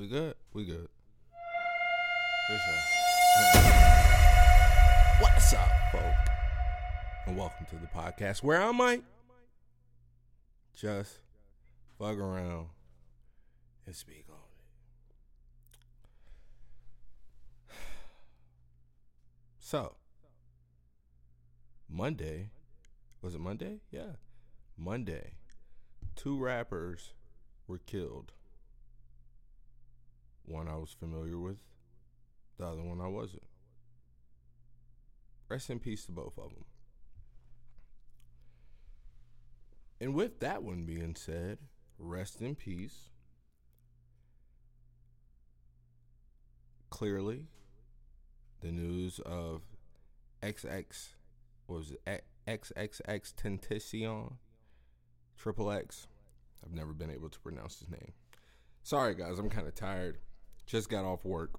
We good? We good. What's up, folk? And welcome to the podcast where I might just fuck around and speak on it. So, Monday, was it Monday? Yeah. Monday, two rappers were killed. One I was familiar with, the other one I wasn't. Rest in peace to both of them. And with that one being said, rest in peace. Clearly, the news of XX was it XXXTentacion Triple X. I've never been able to pronounce his name. Sorry guys, I'm kind of tired. Just got off work.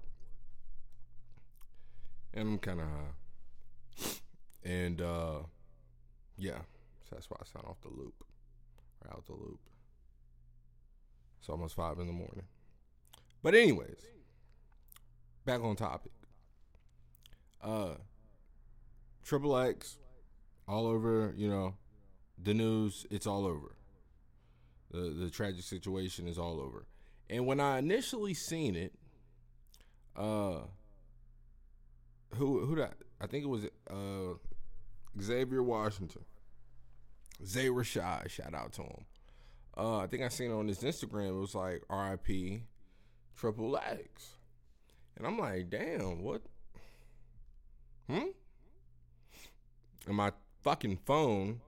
And I'm kind of high. And uh yeah, so that's why I sound off the loop. Or out the loop. It's almost 5 in the morning. But anyways, back on topic. Uh Triple X all over, you know, the news, it's all over. The the tragic situation is all over. And when I initially seen it, uh who who that I think it was uh Xavier Washington. Zay Rashad, shout out to him. Uh I think I seen on his Instagram it was like RIP Triple X. And I'm like, damn, what? Hmm? And my fucking phone,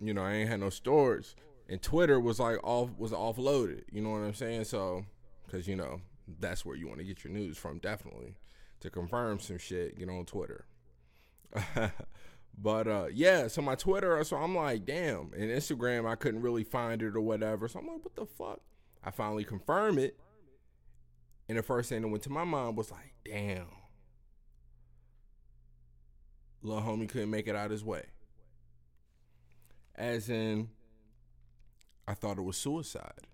you know, I ain't had no storage. And Twitter was like off was offloaded. You know what I'm saying? So, because you know that's where you want to get your news from, definitely. To confirm some shit, get on Twitter. but uh, yeah, so my Twitter, so I'm like, damn. And Instagram, I couldn't really find it or whatever. So I'm like, what the fuck? I finally confirm it. And the first thing that went to my mind was like, damn. Little homie couldn't make it out his way. As in, I thought it was suicide.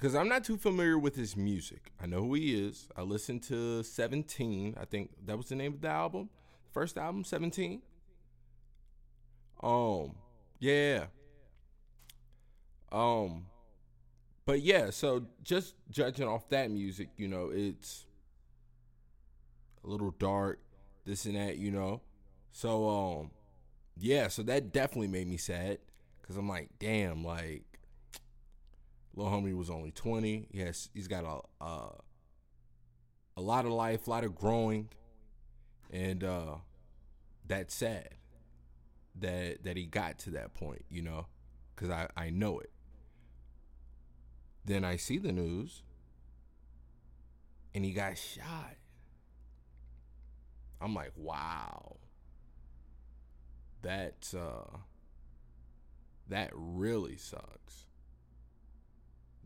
Because I'm not too familiar with his music. I know who he is. I listened to 17. I think that was the name of the album. First album, 17. Um, yeah. Um, but yeah, so just judging off that music, you know, it's a little dark, this and that, you know. So um yeah, so that definitely made me sad cuz I'm like, damn, like little homie was only 20. Yes, he's got a uh, a lot of life, a lot of growing and uh that's sad that that he got to that point, you know, cuz I I know it. Then I see the news and he got shot. I'm like, wow that uh, that really sucks.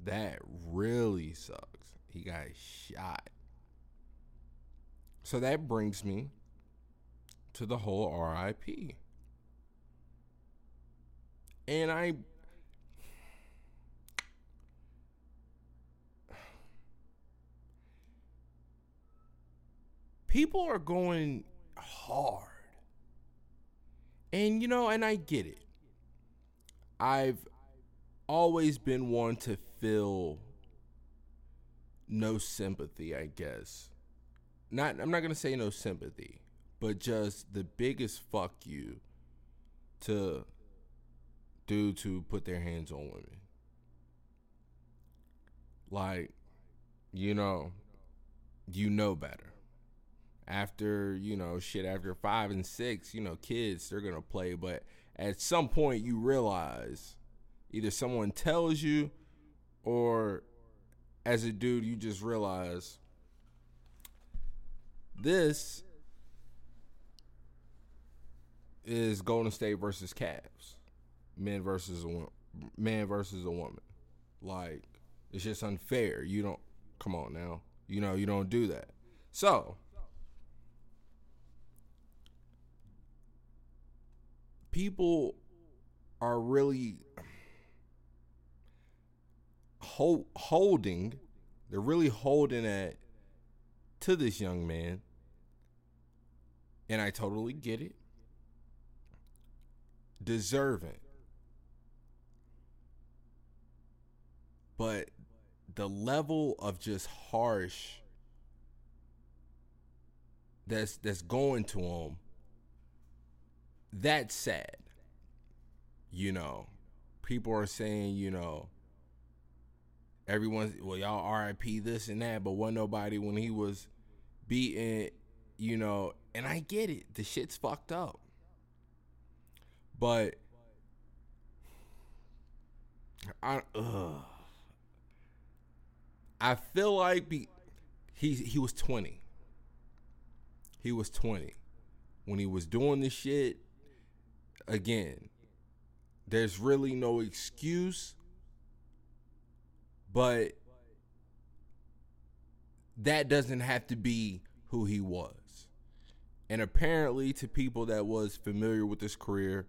That really sucks. He got shot. So that brings me to the whole RIP. And I people are going hard and you know, and I get it. I've always been one to feel no sympathy, I guess. Not I'm not to say no sympathy, but just the biggest fuck you to dudes who put their hands on women. Like, you know, you know better after you know shit after five and six you know kids they're gonna play but at some point you realize either someone tells you or as a dude you just realize this is Golden State versus Cavs, men versus a man versus a woman. Like it's just unfair. You don't come on now. You know you don't do that. So people are really hold, holding They're really holding that to this young man. And I totally get it. Deserving. But the level of just harsh that's that's going to him that's sad you know people are saying you know everyone's well y'all RIP this and that but wasn't nobody when he was beating you know and I get it. The shit's fucked up. But I ugh. I feel like be, he he was 20 he was 20 when he was doing this shit again there's really no excuse but that doesn't have to be who he was. And apparently to people that was familiar with his career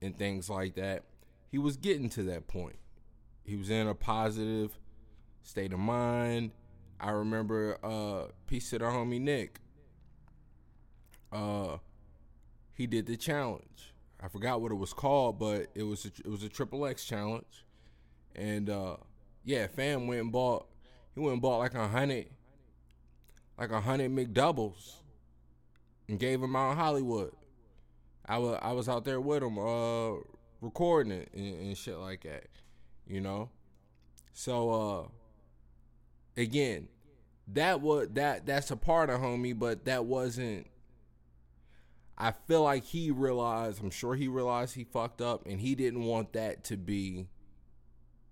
and things like that he was getting to that point. He was in a positive state of mind. I remember uh piece of the homie nick uh, he did the challenge. I forgot what it was called, but it was a, it was a triple X challenge, and uh, yeah, fam went and bought. He went and bought like a hundred, like a hundred McDoubles, and gave him out in Hollywood. I was I was out there with him, uh, recording it and, and shit like that, you know. So uh, again, that was that that's a part of homie, but that wasn't I feel like he realized, I'm sure he realized he fucked up and he didn't want that to be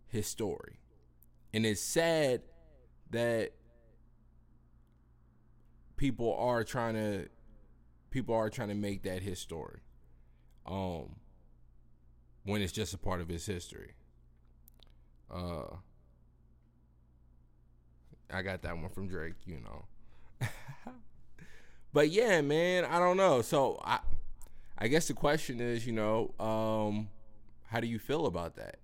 his story. And it's sad that people are trying to people are trying to make that his story. Um when it's just a part of his history. Uh I got that one from Drake, you know. But yeah, man, I don't know. So I I guess the question is, you know, um, how do you feel about that?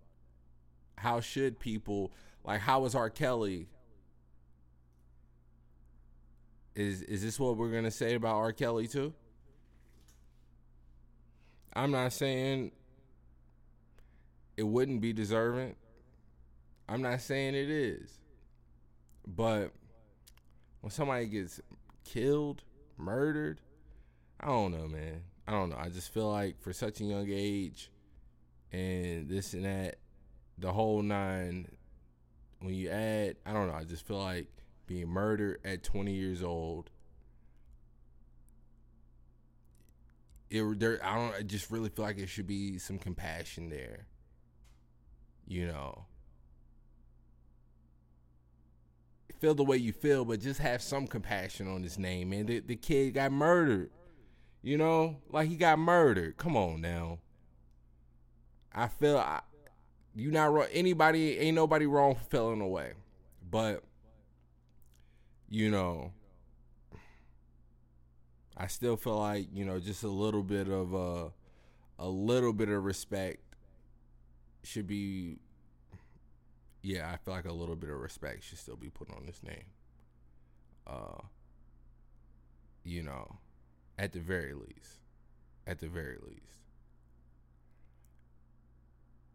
How should people like how is R. Kelly? Is is this what we're gonna say about R. Kelly too? I'm not saying it wouldn't be deserving. I'm not saying it is. But when somebody gets killed murdered. I don't know, man. I don't know. I just feel like for such a young age and this and that, the whole nine, when you add, I don't know, I just feel like being murdered at 20 years old. It, there, I don't. I just really feel like it should be some compassion there. You know, feel the way you feel, but just have some compassion on his name, man. The, the kid got murdered. You know, like he got murdered. Come on now. I feel you not wrong. Anybody ain't nobody wrong for feeling away, but you know, I still feel like you know just a little bit of uh, a little bit of respect should be yeah, I feel like a little bit of respect should still be put on this name. Uh, you know, at the very least, at the very least.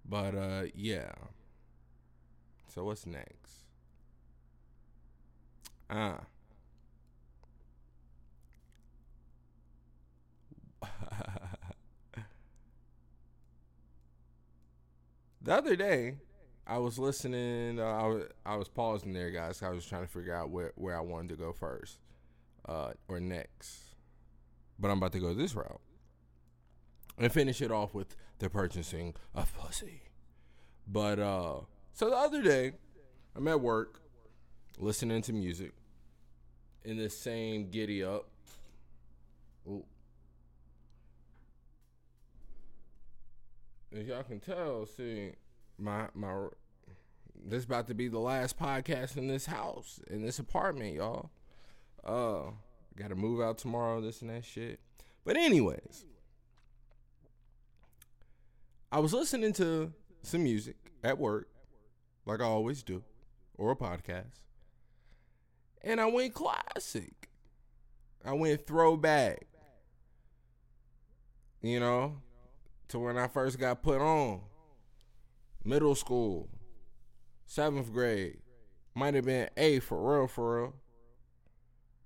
But uh, yeah. So what's next? Ah. the other day, I was listening. Uh, I was I was pausing there, guys. I was trying to figure out where where I wanted to go first, uh, or next. But I'm about to go this route and finish it off with the purchasing of pussy. But uh, so the other day, I'm at work, listening to music, in the same giddy up. As y'all can tell, see my my this about to be the last podcast in this house in this apartment, y'all. Uh, got to move out tomorrow. This and that shit. But anyways, I was listening to some music at work, like I always do, or a podcast, And I went classic. I went throwback. You know, to when I first got put on. Middle school, seventh grade, might have been A for real, for real.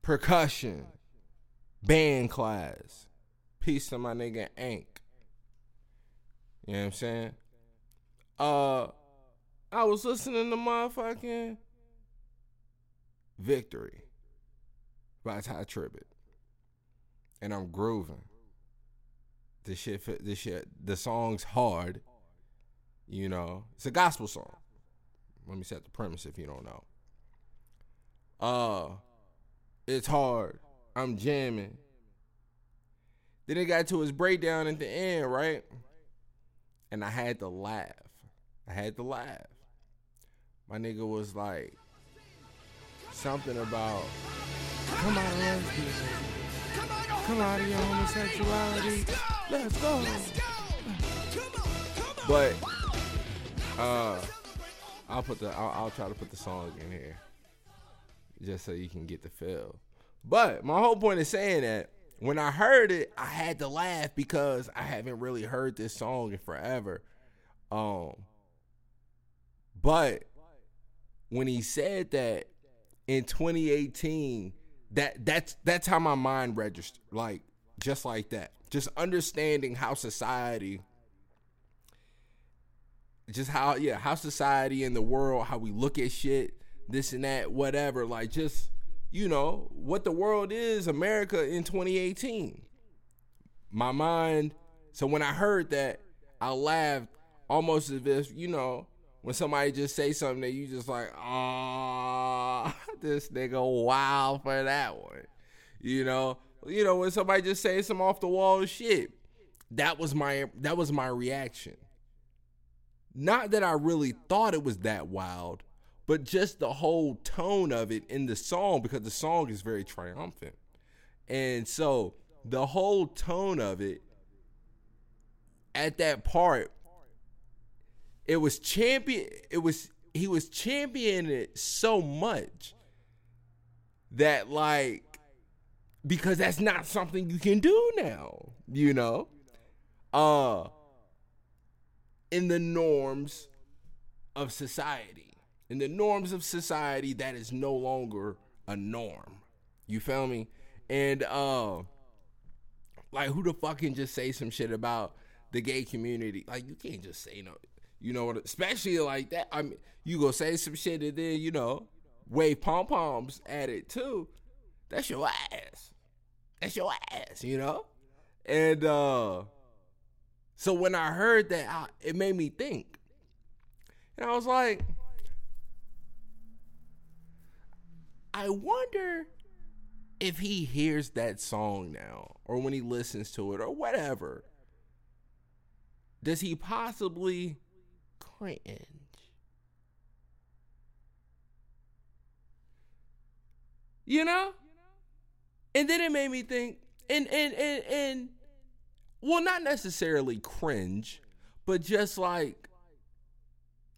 Percussion, band class. Peace to my nigga Ank. You know what I'm saying? Uh, I was listening to motherfucking Victory by Tye Tribbett. And I'm grooving. This shit, this shit, the song's hard. You know, it's a gospel song. Let me set the premise if you don't know. Uh, it's hard. I'm jamming. Then it got to his breakdown at the end, right? And I had to laugh. I had to laugh. My nigga was like, something about, come on, lesbian. Come out of your homosexuality. Let's go. But uh, I'll put the I'll, I'll try to put the song in here just so you can get the feel. But my whole point is saying that when I heard it, I had to laugh because I haven't really heard this song in forever. Um, but when he said that in 2018, that that's that's how my mind registered, like just like that. Just understanding how society just how yeah how society and the world how we look at shit this and that whatever like just you know what the world is america in 2018 my mind so when i heard that i laughed almost as if you know when somebody just say something that you just like ah this nigga wild for that one. You know you know when somebody just say some off the wall shit that was my that was my reaction. Not that I really thought it was that wild, but just the whole tone of it in the song because the song is very triumphant. And so the whole tone of it at that part it was champion it was he was championing it so much that like because that's not something you can do now, you know? Uh in the norms of society. In the norms of society, that is no longer a norm. You feel me? And uh like who the fuck can just say some shit about the gay community? Like you can't just say no. You know what? Especially like that. I mean, you go say some shit and then you know wave pom poms at it too. That's your ass. That's your ass. You know. And uh so when I heard that, I, it made me think. And I was like, I wonder if he hears that song now, or when he listens to it, or whatever, does he possibly cringe? You know? And then it made me think, and and and and well, not necessarily cringe, but just like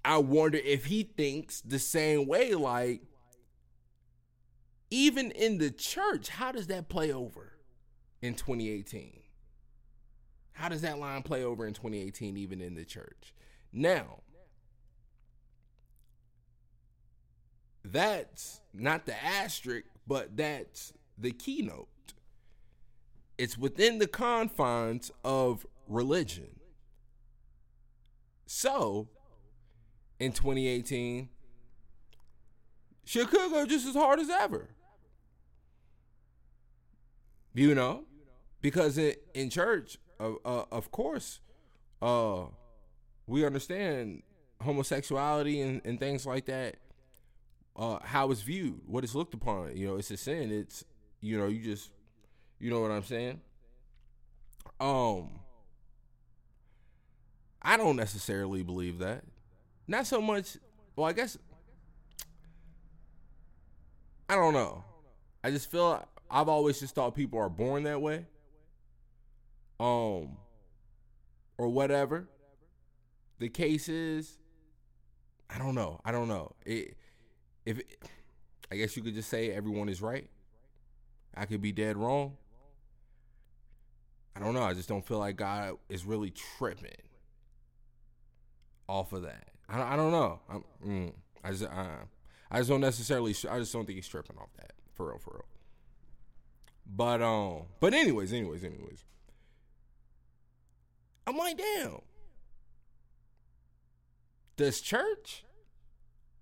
I wonder if he thinks the same way. Like, even in the church, how does that play over in 2018? How does that line play over in 2018, even in the church? Now, that's not the asterisk, but that's the keynote it's within the confines of religion. So, in 2018, shit could go just as hard as ever. You know, because in, in church, uh, uh, of course, uh, we understand homosexuality and, and things like that. Uh, how it's viewed, what it's looked upon. You know, it's a sin. It's you know, you just you know what I'm saying? Um I don't necessarily believe that. Not so much well, I guess I don't know. I just feel I've always just thought people are born that way. Um or whatever. The case is I don't know. I don't know. It if it, I guess you could just say everyone is right. I could be dead wrong. I don't know. I just don't feel like God is really tripping off of that. I, I don't know. I'm, mm, I just I, I just don't necessarily. I just don't think he's tripping off that for real, for real. But um, but anyways, anyways, anyways. I'm like, damn. Does church?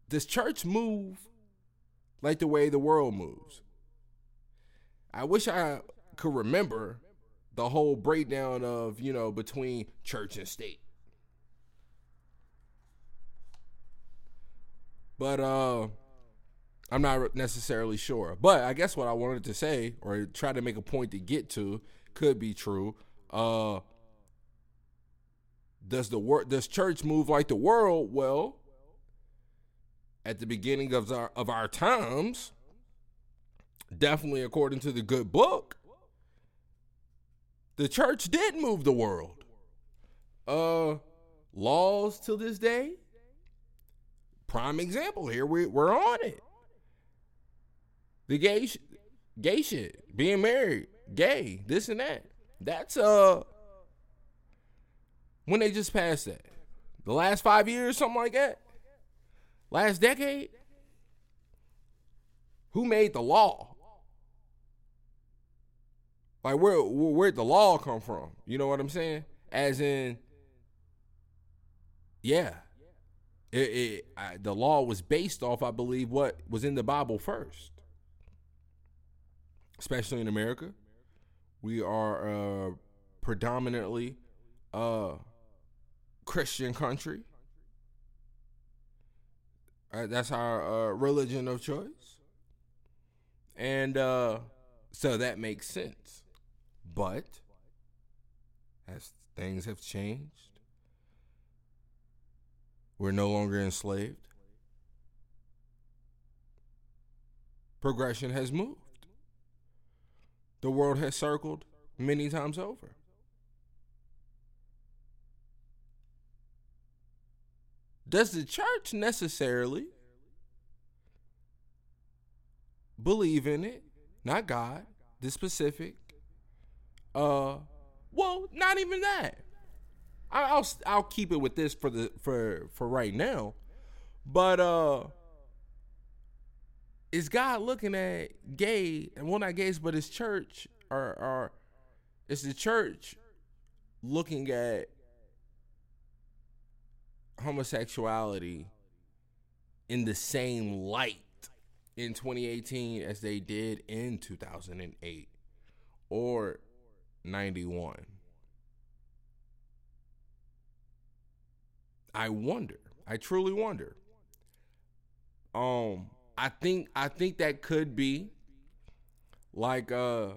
Does church move like the way the world moves? I wish I could remember the whole breakdown of, you know, between church and state. But uh I'm not necessarily sure. But I guess what I wanted to say or try to make a point to get to could be true. Uh does the wor- does church move like the world? Well, at the beginning of our of our times, definitely according to the good book, the church did move the world. Uh laws till this day. Prime example here we we're on it. The gay sh- gay shit, being married, gay, this and that. That's uh when they just passed that? The last five years, something like that? Last decade? Who made the law? Like where where'd the law come from? You know what I'm saying? As in, yeah, it, it I, the law was based off, I believe, what was in the Bible first. Especially in America, we are uh, predominantly a Christian country. Uh, that's our uh, religion of choice. And uh, so that makes sense. But as things have changed, we're no longer enslaved. Progression has moved. The world has circled many times over. Does the church necessarily believe in it? Not God, the specific. Uh, well, not even that. I, will I'll keep it with this for the for for right now, but uh, is God looking at gay and well not gays, but his church or or is the church looking at homosexuality in the same light in 2018 as they did in 2008 or 91. I wonder. I truly wonder. Um I think I think that could be like uh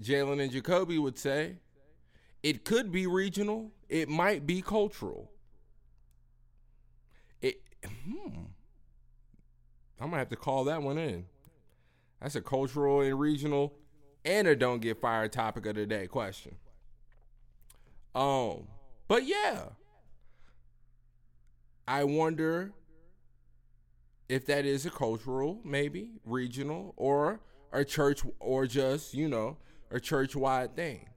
Jalen and Jacoby would say, it could be regional, it might be cultural hmm. I'm gonna have to call that one in. That's a cultural and regional and a don't get fired topic of the day question. Um, but yeah. I wonder if that is a cultural, maybe regional, or a church, or just you know a church wide thing.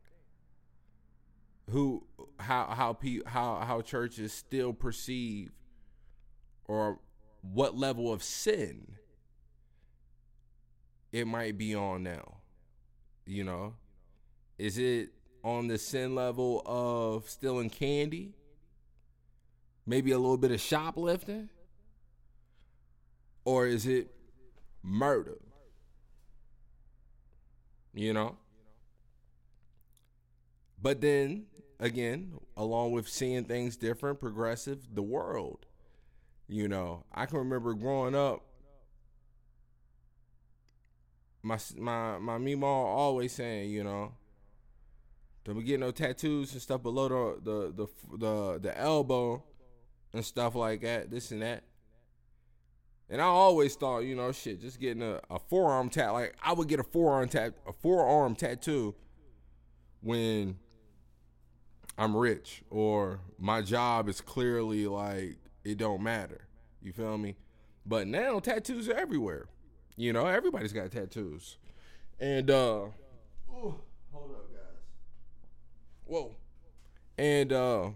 Who, how, how, pe- how, how churches still perceive or what level of sin it might be on now. You know, is it on the sin level of stealing candy? Maybe a little bit of shoplifting? Or is it murder? You know? But then, again, along with seeing things different, progressive, the world you know, I can remember growing up. My my my mom always saying, you know, don't get no tattoos and stuff below the the the the, the elbow and stuff like that. This and that. And I always thought, you know, shit, just getting a, a forearm tat. Like I would get a forearm tat, a forearm tattoo when I'm rich or my job is clearly like it don't matter. You feel me? But now tattoos are everywhere. You know, everybody's got tattoos. And uh ooh, hold up guys. Whoa. And uh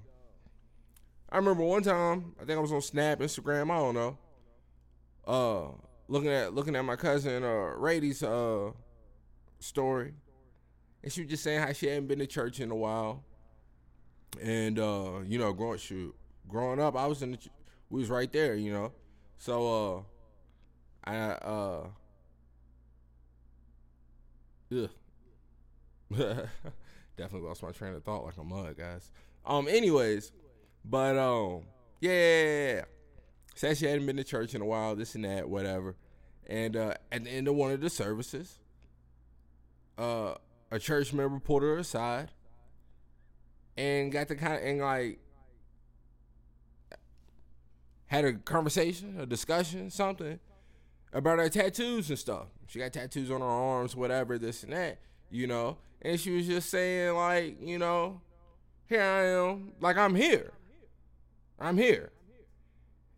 I remember one time, I think I was on Snap, Instagram, I don't know. Uh looking at looking at my cousin uh Rady's uh story. And she was just saying how she hadn't been to church in a while. And uh, you know, growing shoot, growing up, I was in the we was right there, you know. So uh I uh ugh. Definitely lost my train of thought like a mug, guys. Um, anyways, but um, yeah. Said she hadn't been to church in a while, this and that, whatever. And uh, at the end of one of the services, uh, a church member pulled her aside and got the kind of and like had a conversation, a discussion, something about her tattoos and stuff. She got tattoos on her arms, whatever, this and that, you know. And she was just saying, like, you know, here I am, like I'm here. I'm here.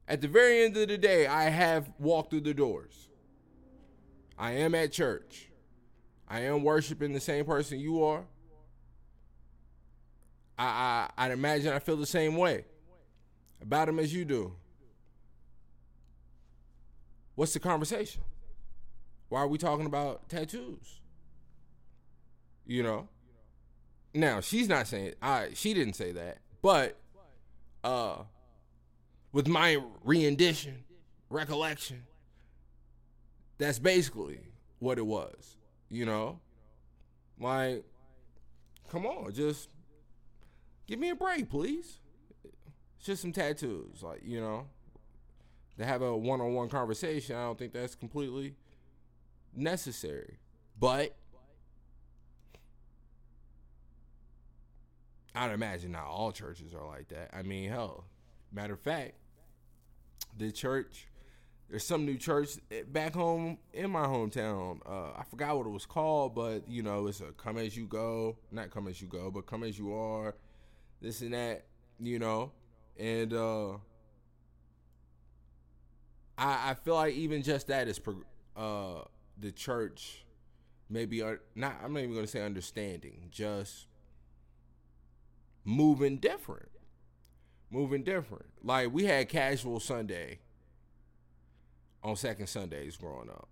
At the very end of the day, I have walked through the doors. I am at church. I am worshiping the same person you are. I, I I'd imagine I feel the same way about him as you do. What's the conversation? Why are we talking about tattoos? You know? Now, she's not saying I she didn't say that, but uh with my rendition, recollection, that's basically what it was. You know? Like, come on, just give me a break, please. It's just some tattoos. Like, you know, to have a one on one conversation, I don't think that's completely necessary. But I'd imagine not all churches are like that. I mean, hell, matter of fact, the church there's some new church back home in my hometown. Uh, I forgot what it was called, but you know, it's a come as you go, not come as you go, but come as you are, this and that, you know, and uh, I I feel like even just that is uh, the church, maybe not. I'm not even gonna say understanding, just moving different, moving different. Like we had casual Sunday on second Sundays growing up.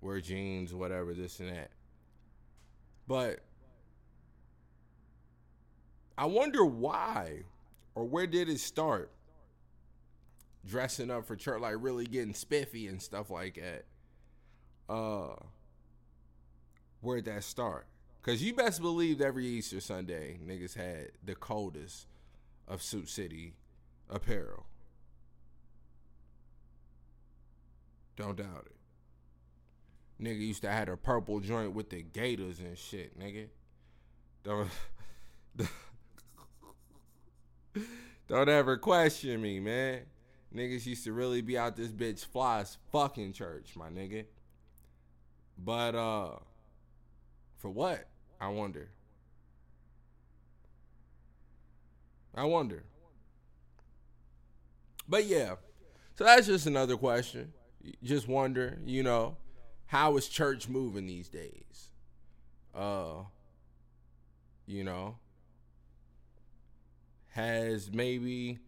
Wear jeans, whatever, this and that. But I wonder why or where did it start? Dressing up for church, like really getting spiffy and stuff like that. Uh, where'd that start? Cause you best believe every Easter Sunday, niggas had the coldest of Suit City apparel. Don't doubt it. Nigga used to have a purple joint with the gators and shit, nigga. Don't don't ever question me, man. Niggas used to really be out this bitch fly fucking church, my nigga. But uh for what? I wonder. I wonder. But yeah. So that's just another question just wonder, you know, how is church moving these days? Uh, you know, has maybe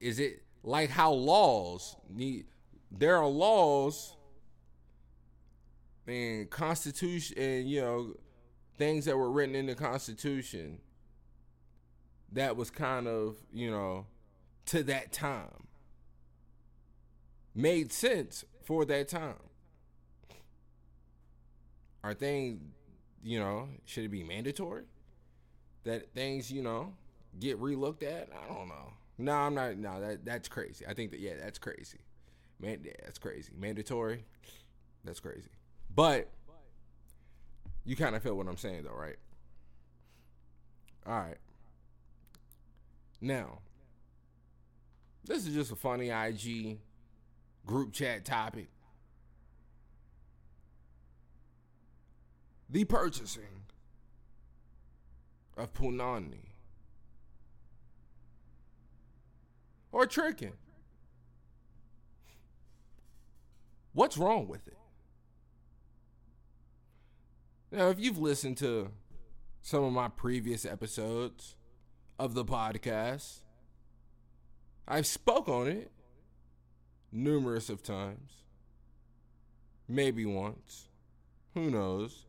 is it like how laws need there are laws and constitution and you know things that were written in the constitution that was kind of you know to that time made sense for that time. Are things, you know, should it be mandatory? That things, you know, get relooked at? I don't know. No, I'm not. No, that that's crazy. I think that yeah, that's crazy. Man, yeah, that's crazy. Mandatory, that's crazy. But you kind of feel what I'm saying, though, right? All right. Now, this is just a funny IG group chat topic. The purchasing of Punani. Or tricking. What's wrong with it? Now, if you've listened to some of my previous episodes of the podcast, I've spoke on it numerous of times. Maybe once. Who knows?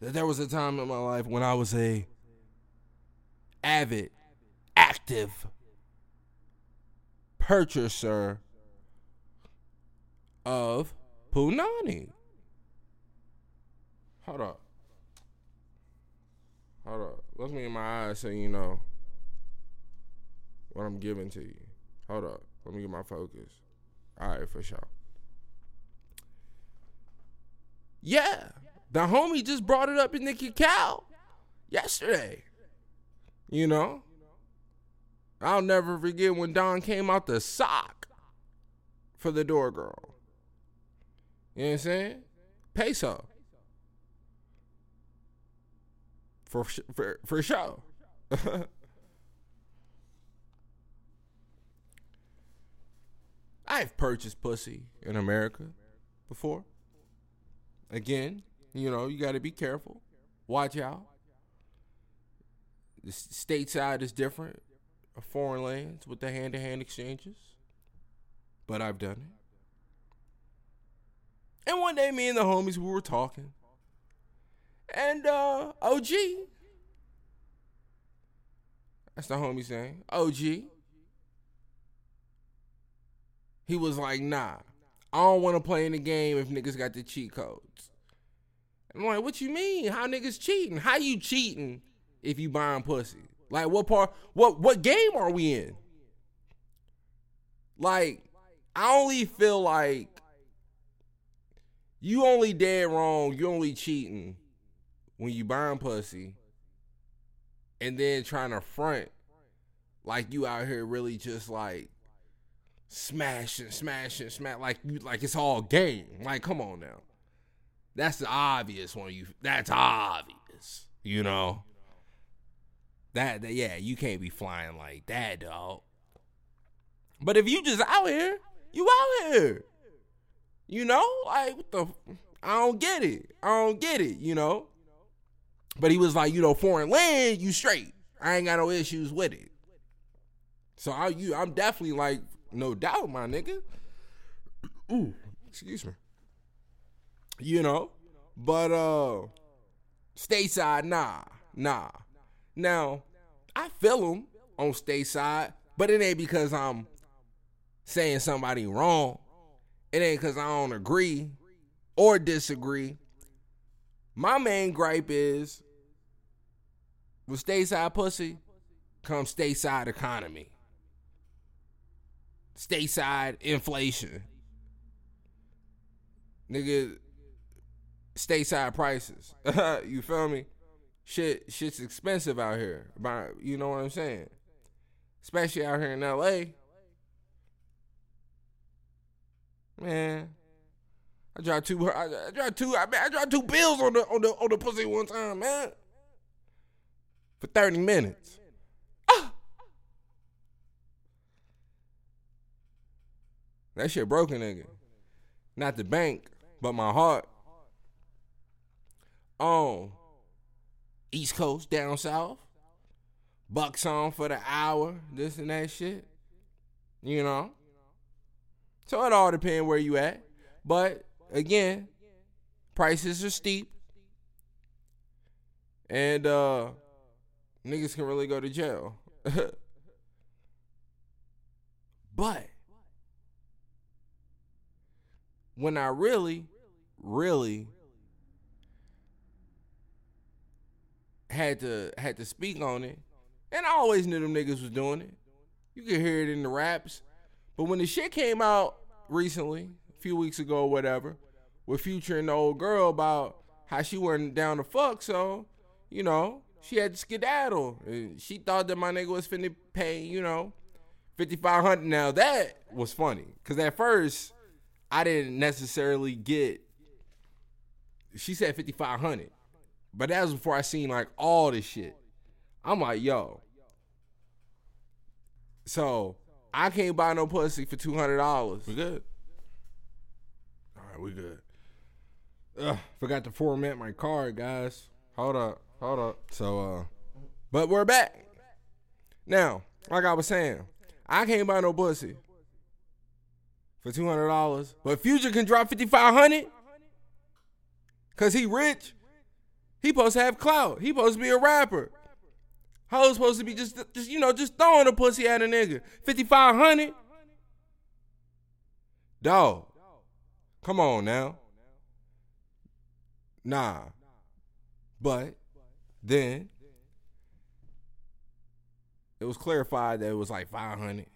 That there was a time in my life when I was a avid, active purchaser of Punani. Hold up. Hold up. Look me in my eyes so you know what I'm giving to you. Hold up. Let me get my focus. All right, for sure. Yeah, the homie just brought it up in the cacao yesterday. You know, I'll never forget when Don came out the sock for the door girl. You know what I'm saying? Peso. For for for sure. I've purchased pussy in America before. Again, you know, you got to be careful. Watch out. The stateside is different foreign lands with the hand to hand exchanges. But I've done it. And one day, me and the homies, we were talking. And uh, OG, that's the homie saying, OG, he was like, nah, I don't want to play in the game if niggas got the cheat codes. I'm like, what you mean? How niggas cheating? How you cheating if you buying pussy? Like what part what what game are we in? Like, I only feel like you only dead wrong, you only cheating when you buying pussy and then trying to front like you out here really just like smashing, smashing, smash like you like it's all game. Like, come on now. That's the obvious one. You that's obvious. You know. That, that yeah, you can't be flying like that, dog. But if you just out here, you out here. You know, like what the I don't get it. I don't get it, you know. But he was like, you know, foreign land, you straight. I ain't got no issues with it. So I you I'm definitely like no doubt, my nigga. Ooh, excuse me. You know, but uh, stateside, nah, nah. Now, I feel him on stateside, but it ain't because I'm saying somebody wrong. It ain't because I don't agree or disagree. My main gripe is with stateside pussy comes stateside economy stateside inflation. Nigga, stateside prices. you feel me? Shit, shit's expensive out here. You know what I'm saying? Especially out here in LA. Man, I dropped two. I, I dropped two. I, I dropped two bills on the on the on the pussy one time, man. For thirty minutes. That shit broken, nigga. Not the bank, but my heart. On East Coast, down south. Bucks on for the hour, this and that shit. You know? So it all depends where you at. But again, prices are steep. And uh niggas can really go to jail. but when I really, really had to had to speak on it, and I always knew them niggas was doing it. You could hear it in the raps, but when the shit came out recently, a few weeks ago or whatever, with Future and the old girl about how she wasn't down to fuck, so you know she had skedaddle. And she thought that my nigga was finna pay, you know, fifty five hundred. Now that was funny, cause at first I didn't necessarily get. She said fifty five hundred, but that was before I seen like all this shit. I'm like, yo. So I can't buy no pussy for two hundred dollars. We good. All right, we good. Ugh, forgot to format my card, guys. Hold up, hold up. So, uh, but we're back. Now, like I was saying, I can't buy no pussy for two hundred dollars, but Future can drop fifty five hundred cause he rich. He supposed to have clout. He supposed to be a rapper. Hoes supposed to be just, just you know, just throwing a pussy at a nigga. Fifty five hundred. Dog, come on now. Nah. But then it was clarified that it was like 500,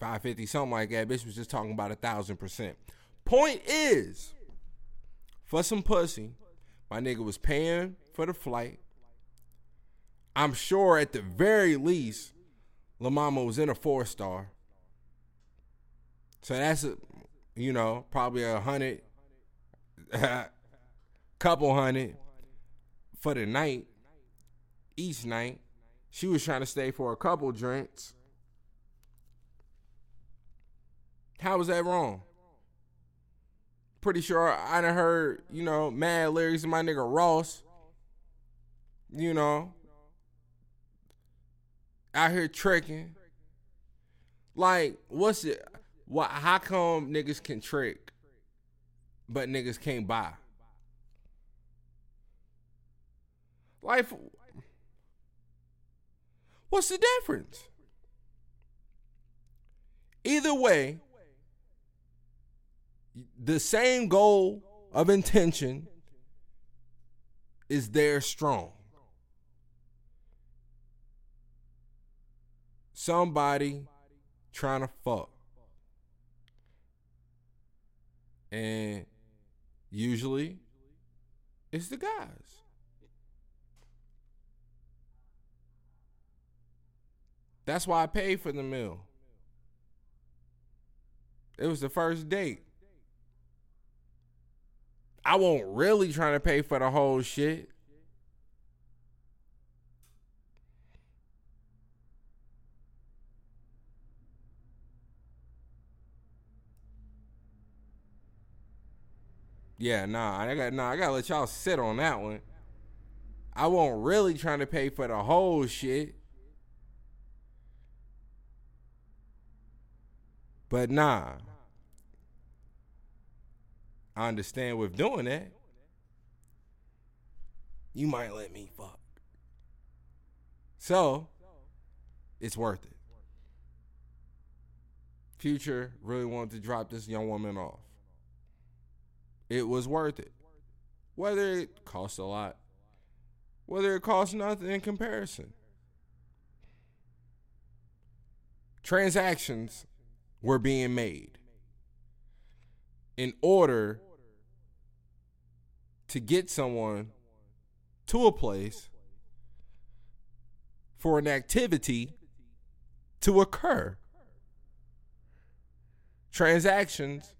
550, something like that. Bitch was just talking about a thousand percent. Point is, for some pussy, my nigga was paying for the flight. I'm sure at the very least, La Mama was in a four star. So that's a, you know, probably a hundred, couple hundred for the night, each night. She was trying to stay for a couple drinks. How was that wrong? Pretty sure I done heard, you know, mad lyrics of my nigga Ross. You know, out here tricking. Like, what's it? What? How come niggas can trick, but niggas can't buy? Like, what's the difference? Either way, the same goal of intention is there strong. Somebody trying to fuck. And usually it's the guys. That's why I paid for the meal. It was the first date. I won't really trying to pay for the whole shit. Yeah, nah, I got nah, I gotta let y'all sit on that one. I won't really trying to pay for the whole shit. But nah. I understand with doing that. You might let me fuck. So, it's worth it. Future really wanted to drop this young woman off. It was worth it. Whether it costs a lot, whether it costs nothing in comparison. Transactions were being made in order to get someone to a place for an activity to occur. Transactions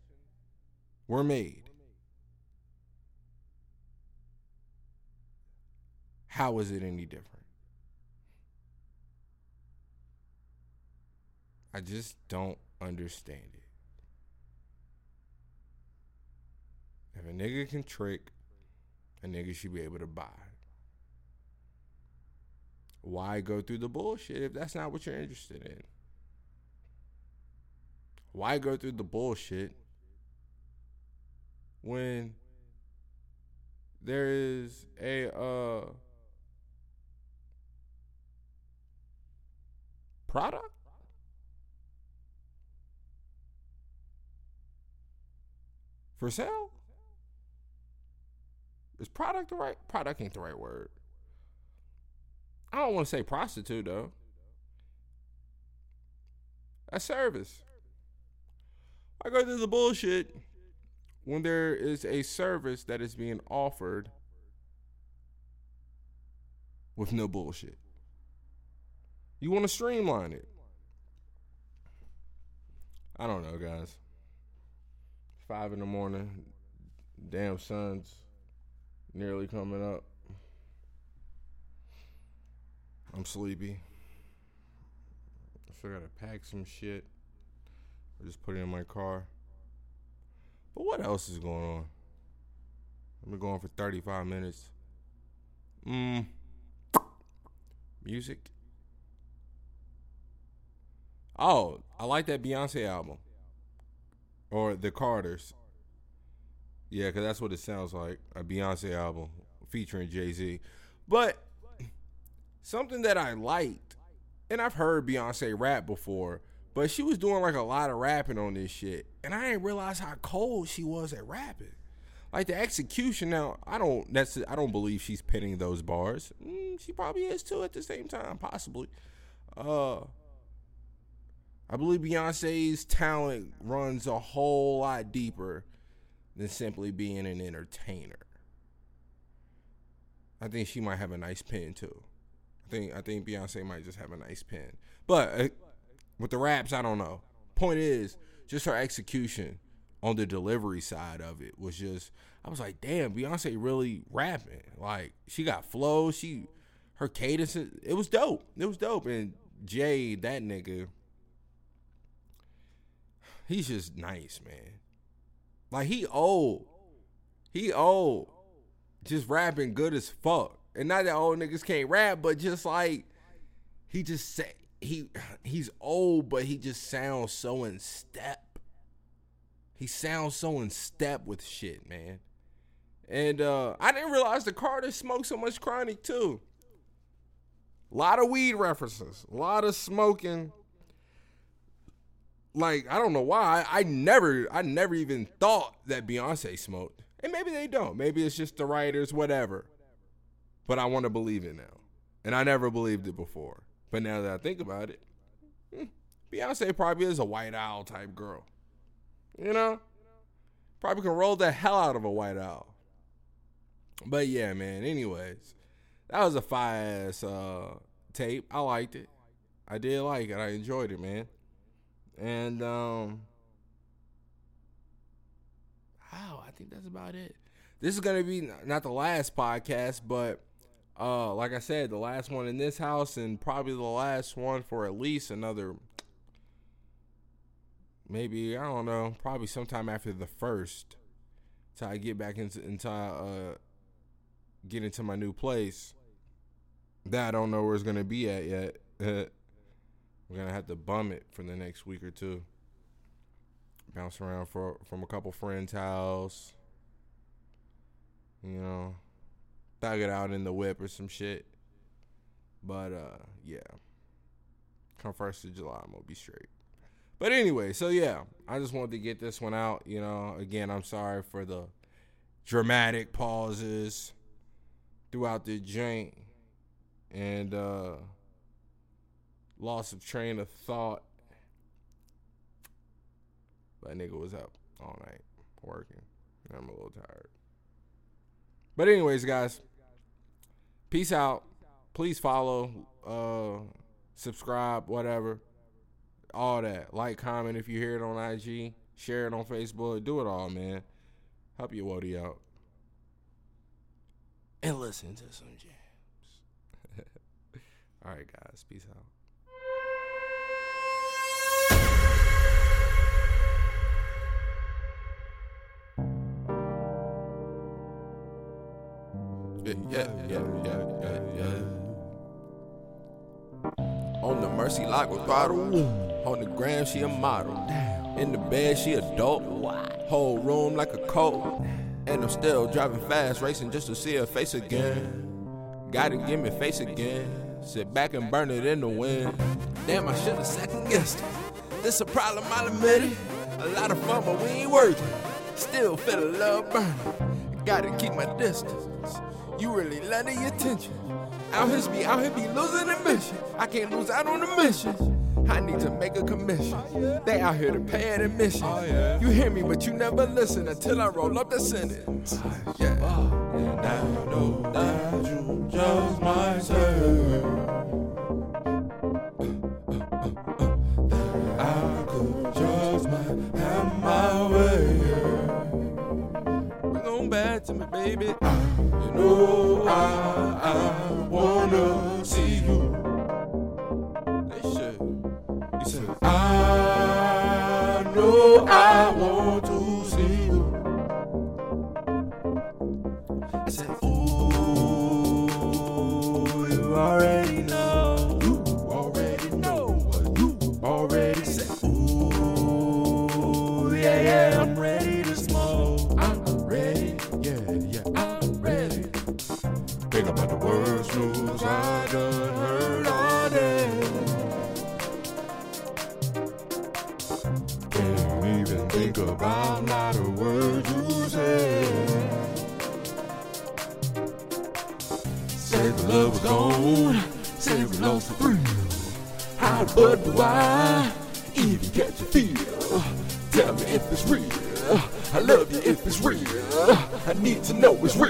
were made. How is it any different? I just don't understand it. If a nigga can trick, a nigga should be able to buy. Why go through the bullshit if that's not what you're interested in? Why go through the bullshit when there is a uh product? For sale? Is product the right product ain't the right word. I don't want to say prostitute though. A service. I go through the bullshit when there is a service that is being offered with no bullshit. You want to streamline it. I don't know, guys. Five in the morning. Damn sun's nearly coming up. I'm sleepy. I still gotta pack some shit. I just put it in my car. But what else is going on? I've been going for 35 minutes. Mm. Music. Oh, I like that Beyonce album. Or the Carters. Yeah, because that's what it sounds like a Beyonce album featuring Jay Z. But something that I liked, and I've heard Beyonce rap before, but she was doing like a lot of rapping on this shit. And I didn't realize how cold she was at rapping. Like the execution now, I don't that's I don't believe she's pinning those bars. Mm, she probably is too at the same time, possibly. Uh I believe Beyonce's talent runs a whole lot deeper than simply being an entertainer. I think she might have a nice pen too. I think I think Beyonce might just have a nice pen. But uh, with the raps, I don't know. Point is, just her execution on the delivery side of it was just I was like, damn, Beyonce really rapping. Like she got flow, she her cadence it was dope. It was dope. And Jay, that nigga, he's just nice, man. Like he old. He old. Just rapping good as fuck. And not that old niggas can't rap, but just like he just say he he's old, but he just sounds so in step. He sounds so in step with shit, man. And uh I didn't realize the Carter smoked so much chronic too. A lot of weed references, a lot of smoking. Like I don't know why I never I never even thought that Beyonce smoked, and maybe they don't. Maybe it's just the writers, whatever. But I want to believe it now, and I never believed it before. But now that I think about it, hmm, Beyonce probably is a white owl type girl. You know, probably can roll the hell out of a white owl. But yeah, man. Anyways, that was a fire ass uh, tape. I liked it. I did like it. I enjoyed it, man. And um, wow, I think that's about it. This is gonna be not the last podcast, but uh, like I said, the last one in this house, and probably the last one for at least another, maybe I don't know, probably sometime after the first, till I get back into until I uh, get into my new place. That I don't know where it's gonna be at yet. We're gonna have to bum it for the next week or two. Bounce around for from a couple friends' house. You know, thug it out in the whip or some shit. But uh, yeah. Come first of July, I'm gonna be straight. But anyway, so yeah, I just wanted to get this one out. You know, again, I'm sorry for the dramatic pauses throughout the joint and uh loss of train of thought. That nigga was up all night working. I'm a little tired. But anyways, guys, peace out. Please follow, uh, subscribe, whatever. All that. Like, comment if you hear it on IG. Share it on Facebook. Do it all, man. Help your Wody out. And listen to some jams. all right, guys. Peace out. Yeah, yeah, yeah, yeah, yeah, yeah. On the mercy lock with throttle. On the gram, she a model. In the bed, she adult. Whole room like a coat. And I'm still driving fast, racing just to see her face again. Gotta give me face again. Sit back and burn it in the wind. Damn, I should've second guessed it. This a problem, I'll admit it. A lot of fun, but we ain't worth it. Still feel a love burning. Gotta keep my distance. You really letting your attention. Out here be out here be losing the mission. I can't lose out on the mission. I need to make a commission. They out here to pay an admission. Oh, you hear me, but you never listen until I roll up the sentence. Yeah. And I know that you just might say. But why even can't you feel? Tell me if it's real. I love you if it's real. I need to know it's real.